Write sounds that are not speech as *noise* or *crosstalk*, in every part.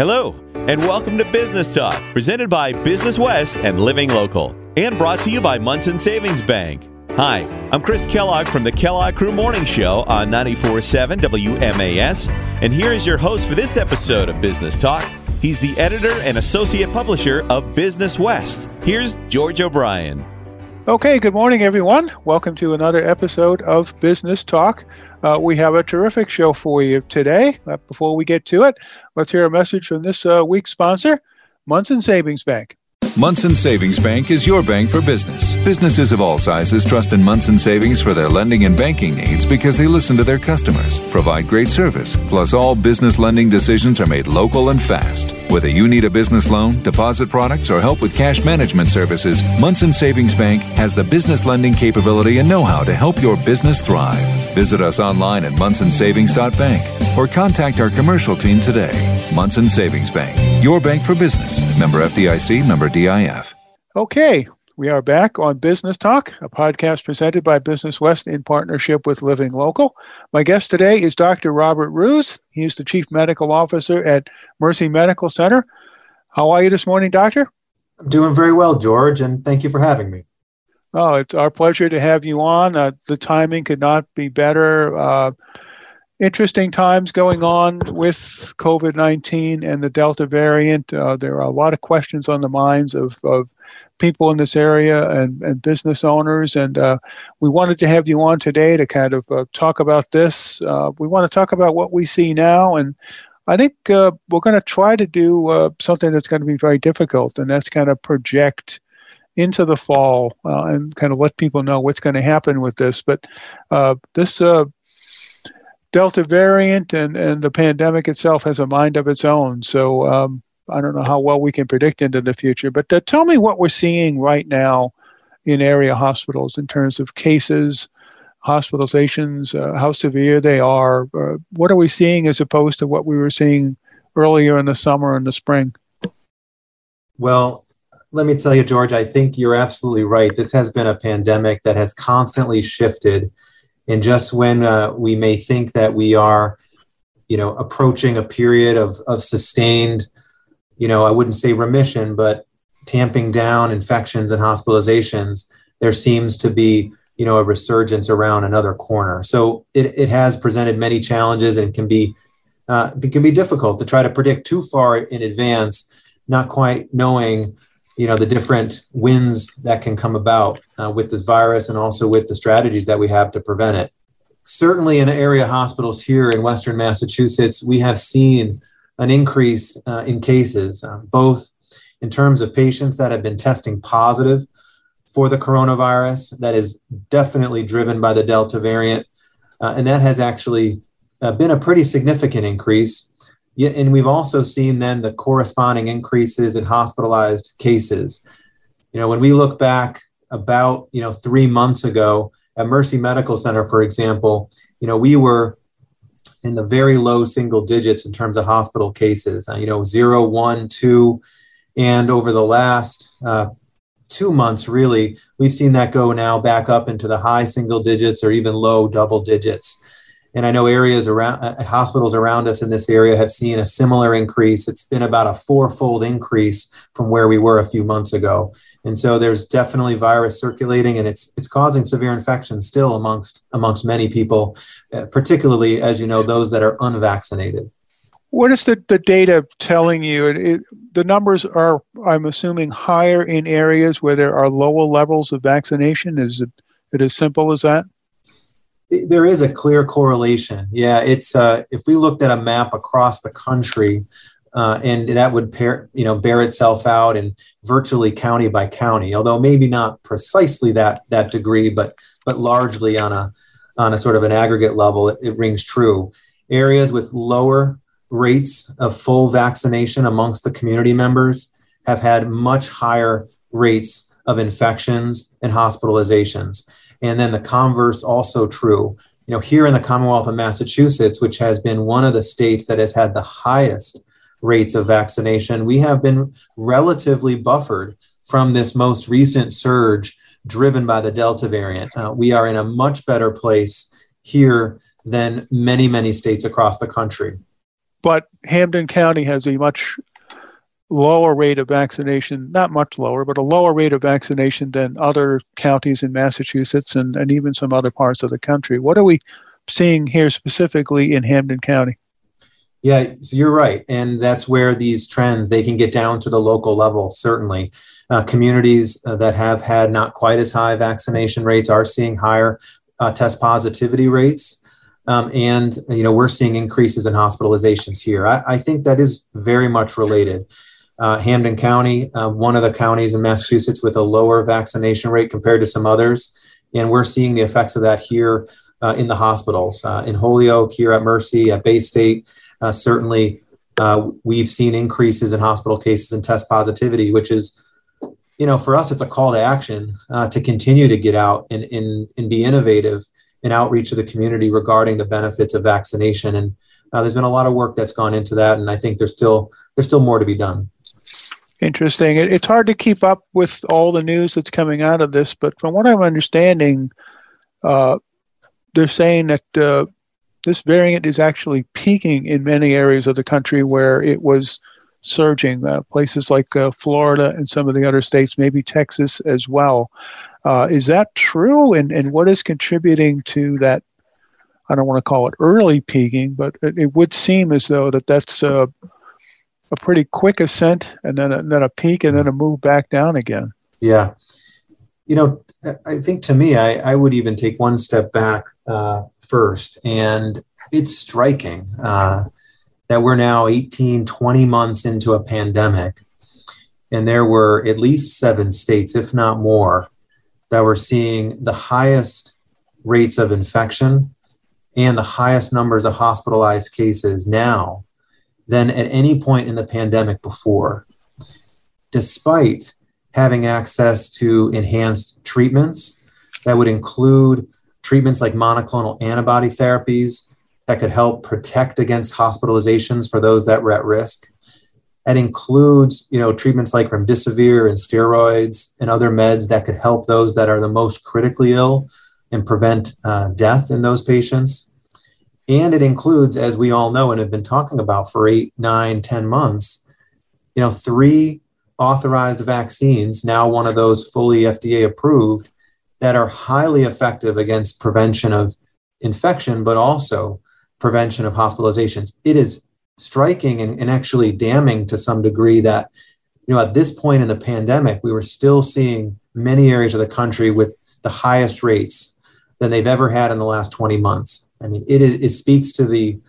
Hello, and welcome to Business Talk, presented by Business West and Living Local, and brought to you by Monson Savings Bank. Hi, I'm Chris Kellogg from the Kellogg Crew Morning Show on 94.7 WMAS, and here is your host for this episode of Business Talk. He's the editor and associate publisher of Business West. Here's George O'Brien. Okay, good morning, everyone. Welcome to another episode of Business Talk. Uh, we have a terrific show for you today. Uh, before we get to it, let's hear a message from this uh, week's sponsor, Monson Savings Bank. Monson Savings Bank is your bank for business. Businesses of all sizes trust in Monson Savings for their lending and banking needs because they listen to their customers, provide great service, plus all business lending decisions are made local and fast. Whether you need a business loan, deposit products, or help with cash management services, Monson Savings Bank has the business lending capability and know-how to help your business thrive. Visit us online at monsonsavings.bank or contact our commercial team today. Monson Savings Bank, your bank for business. Member FDIC, member DIF. Okay, we are back on Business Talk, a podcast presented by Business West in partnership with Living Local. My guest today is Dr. Robert Roose. He is the Chief Medical Officer at Mercy Medical Center. How are you this morning, Doctor? I'm doing very well, George, and thank you for having me. Oh, it's our pleasure to have you on. Uh, the timing could not be better. Uh, interesting times going on with COVID 19 and the Delta variant. Uh, there are a lot of questions on the minds of, of people in this area and, and business owners. And uh, we wanted to have you on today to kind of uh, talk about this. Uh, we want to talk about what we see now. And I think uh, we're going to try to do uh, something that's going to be very difficult, and that's kind of project into the fall and kind of let people know what's going to happen with this. But this Delta variant and, and the pandemic itself has a mind of its own. So um, I don't know how well we can predict into the future. But uh, tell me what we're seeing right now in area hospitals in terms of cases, hospitalizations, uh, how severe they are. Uh, what are we seeing as opposed to what we were seeing earlier in the summer and the spring? Well, let me tell you, George, I think you're absolutely right. This has been a pandemic that has constantly shifted and just when uh, we may think that we are you know approaching a period of, of sustained you know i wouldn't say remission but tamping down infections and hospitalizations there seems to be you know a resurgence around another corner. So it, it has presented many challenges and can be uh, it can be difficult to try to predict too far in advance not quite knowing you know the different wins that can come about uh, with this virus and also with the strategies that we have to prevent it. Certainly in area hospitals here in western massachusetts we have seen an increase uh, in cases um, both in terms of patients that have been testing positive for the coronavirus that is definitely driven by the delta variant uh, and that has actually uh, been a pretty significant increase yeah, and we've also seen then the corresponding increases in hospitalized cases. You know, when we look back about, you know, three months ago at Mercy Medical Center, for example, you know, we were in the very low single digits in terms of hospital cases, uh, you know, zero, one, two. And over the last uh, two months, really, we've seen that go now back up into the high single digits or even low double digits. And I know areas around uh, hospitals around us in this area have seen a similar increase. It's been about a fourfold increase from where we were a few months ago. And so there's definitely virus circulating, and it's it's causing severe infections still amongst amongst many people, uh, particularly as you know those that are unvaccinated. What is the, the data telling you? It, it, the numbers are, I'm assuming, higher in areas where there are lower levels of vaccination. Is it, it as simple as that? There is a clear correlation. Yeah, it's uh, if we looked at a map across the country, uh, and that would pair, you know bear itself out in virtually county by county, although maybe not precisely that that degree, but but largely on a on a sort of an aggregate level, it, it rings true. Areas with lower rates of full vaccination amongst the community members have had much higher rates of infections and hospitalizations. And then the converse also true. You know, here in the Commonwealth of Massachusetts, which has been one of the states that has had the highest rates of vaccination, we have been relatively buffered from this most recent surge driven by the Delta variant. Uh, we are in a much better place here than many, many states across the country. but Hampden County has a much lower rate of vaccination, not much lower, but a lower rate of vaccination than other counties in Massachusetts and, and even some other parts of the country. What are we seeing here specifically in Hampden County? Yeah, so you're right, and that's where these trends they can get down to the local level. Certainly, uh, communities uh, that have had not quite as high vaccination rates are seeing higher uh, test positivity rates, um, and you know we're seeing increases in hospitalizations here. I, I think that is very much related. Uh, Hampden County, uh, one of the counties in Massachusetts with a lower vaccination rate compared to some others, and we're seeing the effects of that here uh, in the hospitals in Holyoke, here at Mercy, at Baystate. Uh, certainly, uh, we've seen increases in hospital cases and test positivity, which is, you know, for us, it's a call to action uh, to continue to get out and, and, and be innovative in outreach to the community regarding the benefits of vaccination. And uh, there's been a lot of work that's gone into that, and I think there's still there's still more to be done. Interesting. It's hard to keep up with all the news that's coming out of this, but from what I'm understanding, uh, they're saying that uh, this variant is actually peaking in many areas of the country where it was surging. Uh, places like uh, Florida and some of the other states, maybe Texas as well. Uh, is that true? And, and what is contributing to that? I don't want to call it early peaking, but it, it would seem as though that that's a, pretty quick ascent and then a, then a peak and then a move back down again. Yeah. You know, I think to me, I, I would even take one step back uh, first. And it's striking uh, that we're now 18, 20 months into a pandemic. And there were at least seven states, if not more, that were seeing the highest rates of infection and the highest numbers of hospitalized cases now than at any point in the pandemic before, despite having access to enhanced treatments that would include treatments like monoclonal antibody therapies that could help protect against hospitalizations for those that were at risk. That includes, you know, treatments like remdesivir and steroids and other meds that could help those that are the most critically ill and prevent uh, death in those patients. And it includes, as we all know and have been talking about for eight, nine, ten months, you know, three authorized vaccines, now one of those fully FDA approved, that are highly effective against prevention of infection, but also prevention of hospitalizations. It is striking and, and, actually damning to some degree that, you know, at this point in the pandemic, we were still seeing many areas of the country with the highest rates than they've ever had in the last 20 months. I mean, it, is, it speaks to the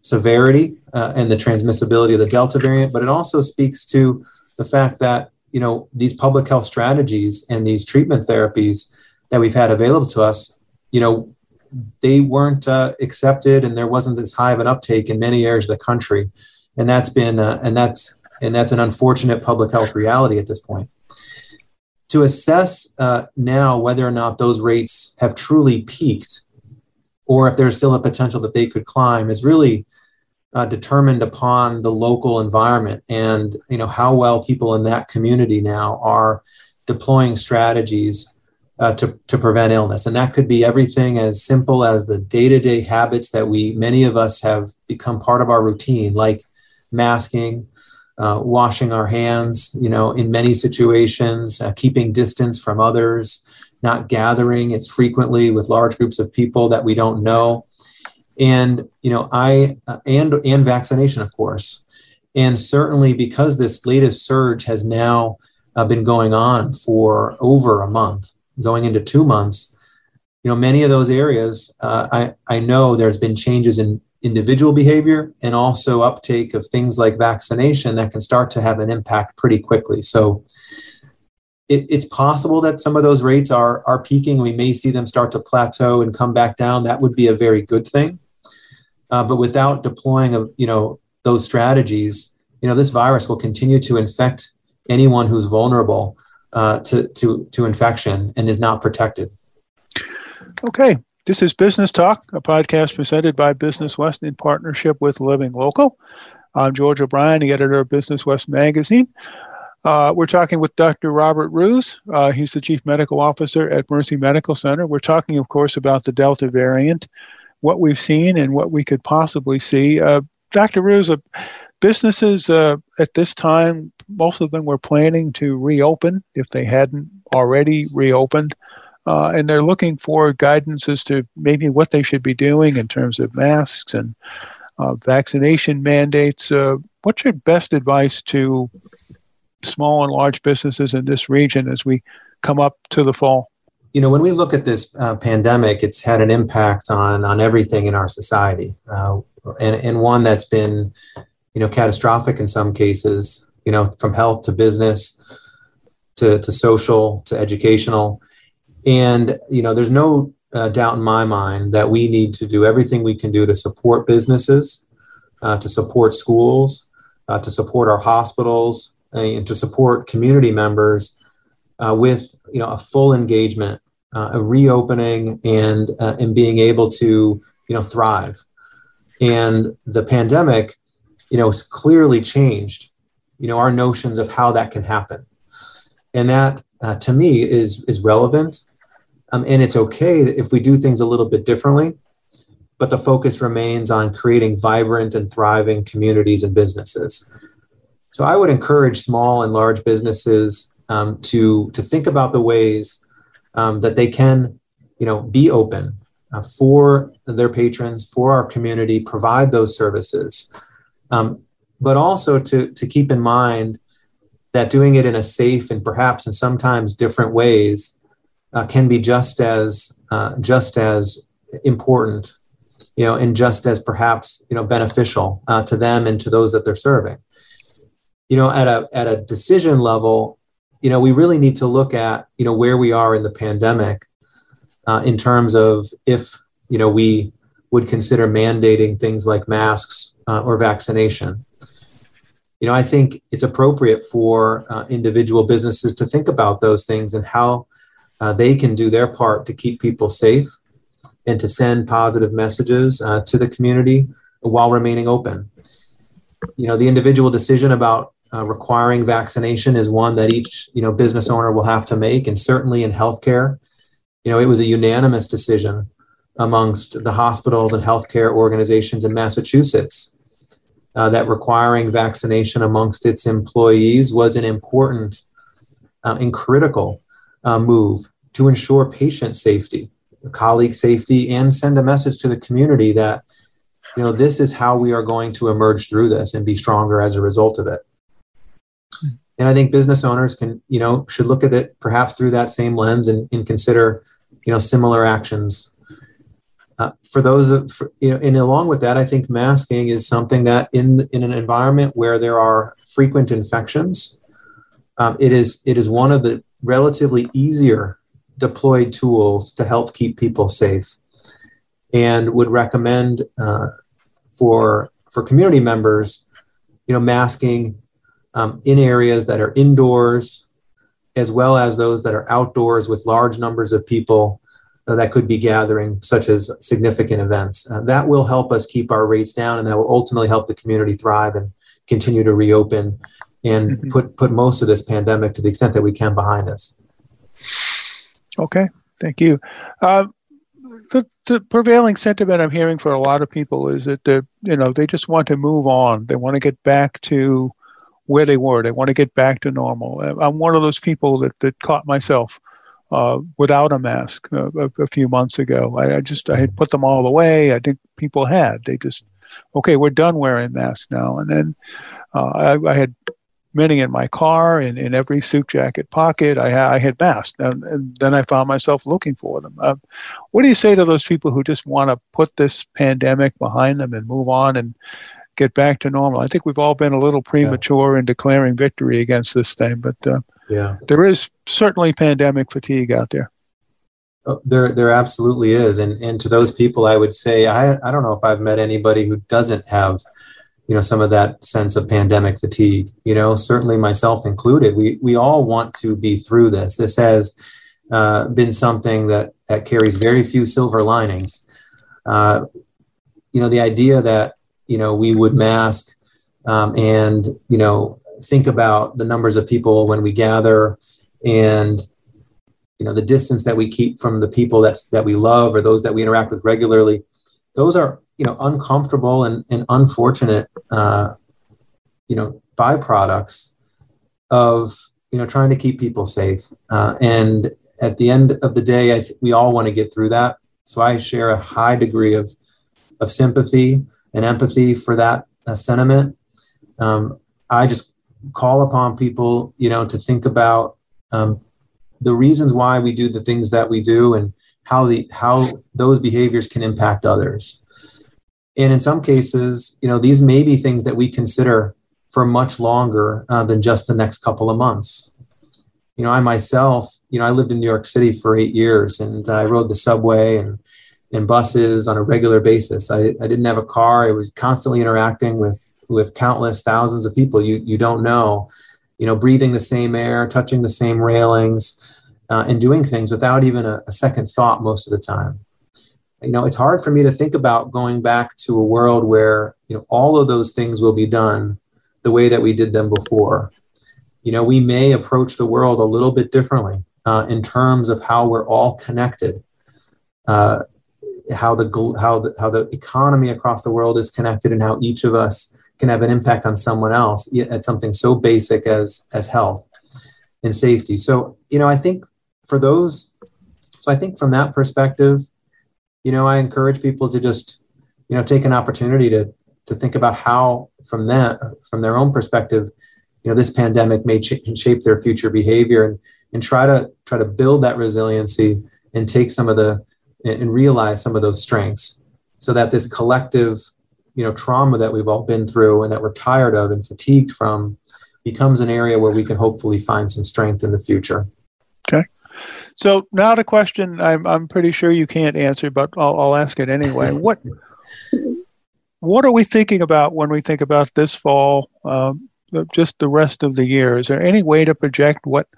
severity uh, and the transmissibility of the Delta variant, but it also speaks to the fact that, you know, these public health strategies and these treatment therapies that we've had available to us, you know, they weren't uh, accepted, and there wasn't as high of an uptake in many areas of the country, and that's been uh, and that's and that's an unfortunate public health reality at this point. To assess uh, now whether or not those rates have truly peaked, or if there's still a potential that they could climb, is really uh, determined upon the local environment and you know how well people in that community now are deploying strategies uh, to, to prevent illness. And that could be everything as simple as the day to day habits that we, many of us, have become part of our routine, like masking, uh, washing our hands, you know, in many situations, uh, keeping distance from others, not gathering as frequently with large groups of people that we don't know. And, you know, I, uh, and, and vaccination, of course. And certainly because this latest surge has now uh, been going on for over a month, going into two months, you know, many of those areas, uh, I, I know there's been changes in individual behavior and also uptake of things like vaccination that can start to have an impact pretty quickly. So it, it's possible that some of those rates are, are peaking. We may see them start to plateau and come back down. That would be a very good thing. Uh, but without deploying, a, you know, those strategies, you know, this virus will continue to infect anyone who's vulnerable uh, to, to, to infection and is not protected. Okay. This is Business Talk, a podcast presented by Business West in partnership with Living Local. I'm George O'Brien, the editor of Business West magazine. Uh, we're talking with Dr. Robert Roose. Uh, he's the chief medical officer at Mercy Medical Center. We're talking, of course, about the Delta variant, what we've seen, and what we could possibly see. Uh, Dr. Roose, uh, businesses uh, at this time, most of them were planning to reopen if they hadn't already reopened. Uh, and they're looking for guidance as to maybe what they should be doing in terms of masks and vaccination mandates. What's your best advice to small and large businesses in this region as we come up to the fall? You know, when we look at this uh, pandemic, it's had an impact on on everything in our society, uh, and and one that's been, you know, catastrophic in some cases. You know, from health to business, to to social to educational, and you know, there's no uh, doubt in my mind that we need to do everything we can do to support businesses, uh, to support schools, uh, to support our hospitals, and to support community members uh, with you know a full engagement, uh, a reopening, and uh, and being able to you know thrive. And the pandemic, you know, has clearly changed, you know, our notions of how that can happen, and that uh, to me is is relevant, um, and it's okay if we do things a little bit differently. But the focus remains on creating vibrant and thriving communities and businesses. So I would encourage small and large businesses um, to to think about the ways um, that they can, you know, be open uh, for their patrons, for our community, provide those services, um, but also to to keep in mind that doing it in a safe and perhaps in sometimes different ways uh, can be just as uh, just as important, you know, and just as perhaps you know beneficial uh, to them and to those that they're serving. You know, at a at a decision level, you know, we really need to look at, you know, where we are in the pandemic uh, in terms of if, you know, we would consider mandating things like masks uh, or vaccination. You know, I think it's appropriate for uh, individual businesses to think about those things and how uh, they can do their part to keep people safe and to send positive messages uh, to the community while remaining open. You know, the individual decision about uh, requiring vaccination is one that each you know business owner will have to make, and certainly in healthcare, you know it was a unanimous decision amongst the hospitals and healthcare organizations in Massachusetts uh, that requiring vaccination amongst its employees was an important uh, and critical uh, move to ensure patient safety, colleague safety, and send a message to the community that you know this is how we are going to emerge through this and be stronger as a result of it. And I think business owners can, you know, should look at it perhaps through that same lens and, and consider, you know, similar actions. Uh, for those, for, you know, and along with that, I think masking is something that in in an environment where there are frequent infections, um, it is it is one of the relatively easier deployed tools to help keep people safe, and would recommend uh, for for community members, you know, masking um, in areas that are indoors, as well as those that are outdoors with large numbers of people uh, that could be gathering, such as significant events. Uh, that will help us keep our rates down, and that will ultimately help the community thrive and continue to reopen and mm-hmm. put put most of this pandemic to the extent that we can behind us. Okay, thank you. Uh, the, the prevailing sentiment I'm hearing for a lot of people is that you know they just want to move on. They want to get back to where they were. They want to get back to normal. I'm one of those people that, that caught myself uh, without a mask uh, a, a, few months ago. I, I, just I had put them all away. I think people had. They just okay, we're done wearing masks now. And then uh, I, I, had many in my car and in every suit jacket pocket. I, I had masks, and, and, then I found myself looking for them. Uh, what do you say to those people who just want to put this pandemic behind them and move on and get back to normal. I think we've all been a little premature yeah. in declaring victory against this thing, but uh, yeah, there is certainly pandemic fatigue out there. Oh, there, there absolutely is, and and to those people, I would say I I don't know if I've met anybody who doesn't have, you know, some of that sense of pandemic fatigue. You know, certainly myself included. We we all want to be through this. This has uh, been something that that carries very few silver linings. Uh, you know, the idea that you know, we would mask um, and, you know, think about the numbers of people when we gather and, you know, the distance that we keep from the people that's, that we love or those that we interact with regularly. Those are, you know uncomfortable and, and unfortunate uh, you know byproducts of you know trying to keep people safe uh, and at the end of the day I th- we all want to get through that so i share a high degree of of sympathy and empathy for that uh, sentiment um, i just call upon people you know to think about um, the reasons why we do the things that we do and how the how those behaviors can impact others and in some cases you know these may be things that we consider for much longer uh, than just the next couple of months. You know, I myself, you know, I lived in New York City for eight years and I rode the subway and, and buses on a regular basis. I, I didn't have a car. I was constantly interacting with, with countless thousands of people you, you don't know, you know, breathing the same air, touching the same railings, uh, and doing things without even a, a second thought most of the time you know it's hard for me to think about going back to a world where you know all of those things will be done the way that we did them before. You know, we may approach the world a little bit differently uh, in terms of how we're all connected, uh, how the how the how the economy across the world is connected, and how each of us can have an impact on someone else at something so basic as as health and safety. So, you know, I think for those, so I think from that perspective, you know, I encourage people to just, you know, take an opportunity to to think about how from that from their own perspective you know this pandemic may ch- shape their future behavior and and try to try to build that resiliency and take some of the and realize some of those strengths so that this collective you know trauma that we've all been through and that we're tired of and fatigued from becomes an area where we can hopefully find some strength in the future. Okay. So now the question i'm, I'm pretty sure you can't answer but i'll, I'll ask it anyway. *laughs* What what are we thinking about when we think about this fall, um, just the rest of the year? Is there any way to project what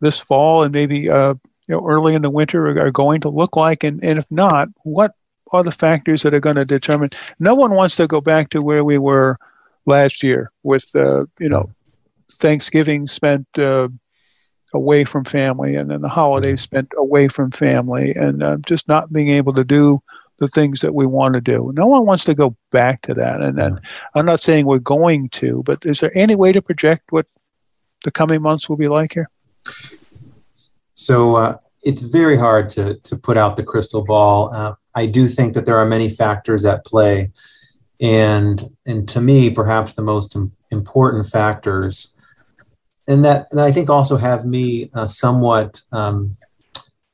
this fall and maybe uh, you know, early in the winter are, are going to look like? And, and if not, what are the factors that are going to determine? No one wants to go back to where we were last year with, uh, you know, Thanksgiving spent uh, away from family and then the holidays spent away from family and uh, just not being able to do the things that we want to do. No one wants to go back to that. And, and I'm not saying we're going to, but is there any way to project what the coming months will be like here? So uh, it's very hard to, to put out the crystal ball. Uh, I do think that there are many factors at play. And, and to me, perhaps the most important factors, and that, and I think also have me uh, somewhat um,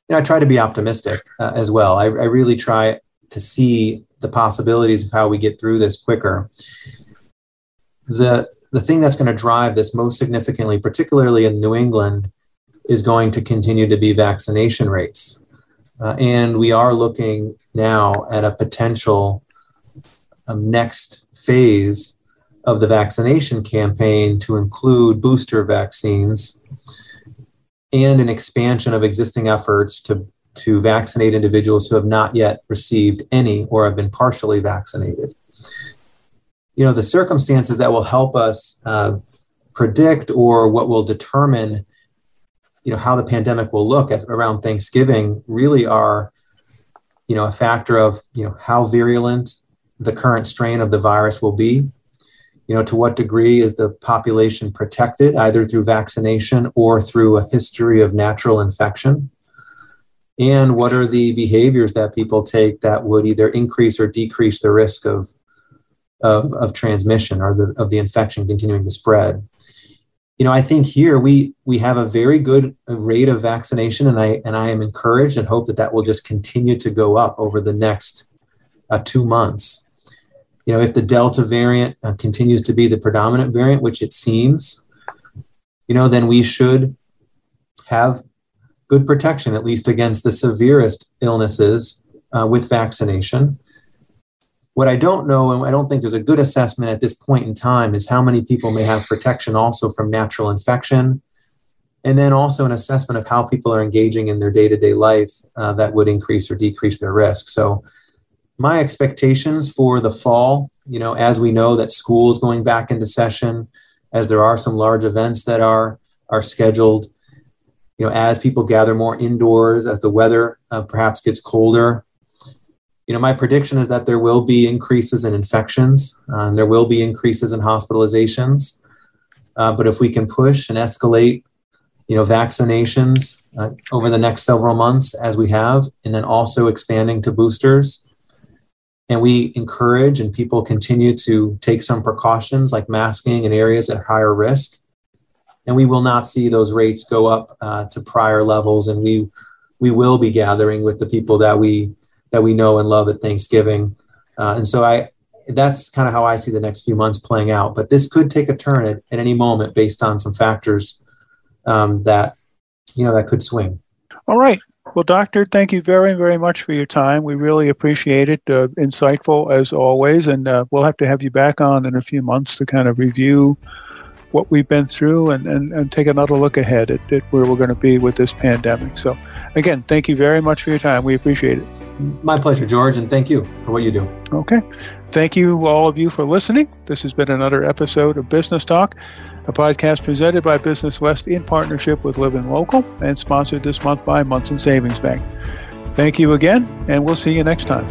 you know, I try to be optimistic uh, as well. I, I, really try to see the possibilities of how we get through this quicker. The, the thing that's going to drive this most significantly, particularly in New England, is going to continue to be vaccination rates. Uh, and we are looking now at a potential um, next phase of the vaccination campaign to include booster vaccines and an expansion of existing efforts to to vaccinate individuals who have not yet received any or have been partially vaccinated. You know, the circumstances that will help us uh, predict or what will determine, you know, how the pandemic will look at around Thanksgiving really are, you know, a factor of, you know, how virulent the current strain of the virus will be. You know, to what degree is the population protected either through vaccination or through a history of natural infection? and what are the behaviors that people take that would either increase or decrease the risk of of, of transmission or the, of the infection continuing to spread you know i think here we we have a very good rate of vaccination and i and i am encouraged and hope that that will just continue to go up over the next uh, two months you know if the delta variant uh, continues to be the predominant variant which it seems you know then we should have good protection, at least against the severest illnesses uh, with vaccination. What I don't know, and I don't think there's a good assessment at this point in time, is how many people may have protection also from natural infection. And then also an assessment of how people are engaging in their day to day life uh, that would increase or decrease their risk. So, my expectations for the fall, you know, as we know that school is going back into session, as there are some large events that are are scheduled, you know, as people gather more indoors, as the weather uh, perhaps gets colder, you know, my prediction is that there will be increases in infections, uh, and there will be increases in hospitalizations. Uh, but if we can push and escalate, you know, vaccinations uh, over the next several months as we have, and then also expanding to boosters, and we encourage and people continue to take some precautions like masking in areas at higher risk, and we will not see those rates go up uh, to prior levels, and we we will be gathering with the people that we that we know and love at Thanksgiving. Uh, and so I, that's kind of how I see the next few months playing out. But this could take a turn at, at any moment based on some factors um, that, you know, that could swing. All right. Well, Doctor, thank you very, very much for your time. We really appreciate it. Uh, insightful as always. And uh, we'll have to have you back on in a few months to kind of review what we've been through and, and, and take another look ahead at, at where we're going to be with this pandemic. So, again, thank you very much for your time. We appreciate it. My pleasure, George, and thank you for what you do. Okay. Thank you, all of you, for listening. This has been another episode of Business Talk, a podcast presented by Business West in partnership with Living Local and sponsored this month by Monson Savings Bank. Thank you again, and we'll see you next time.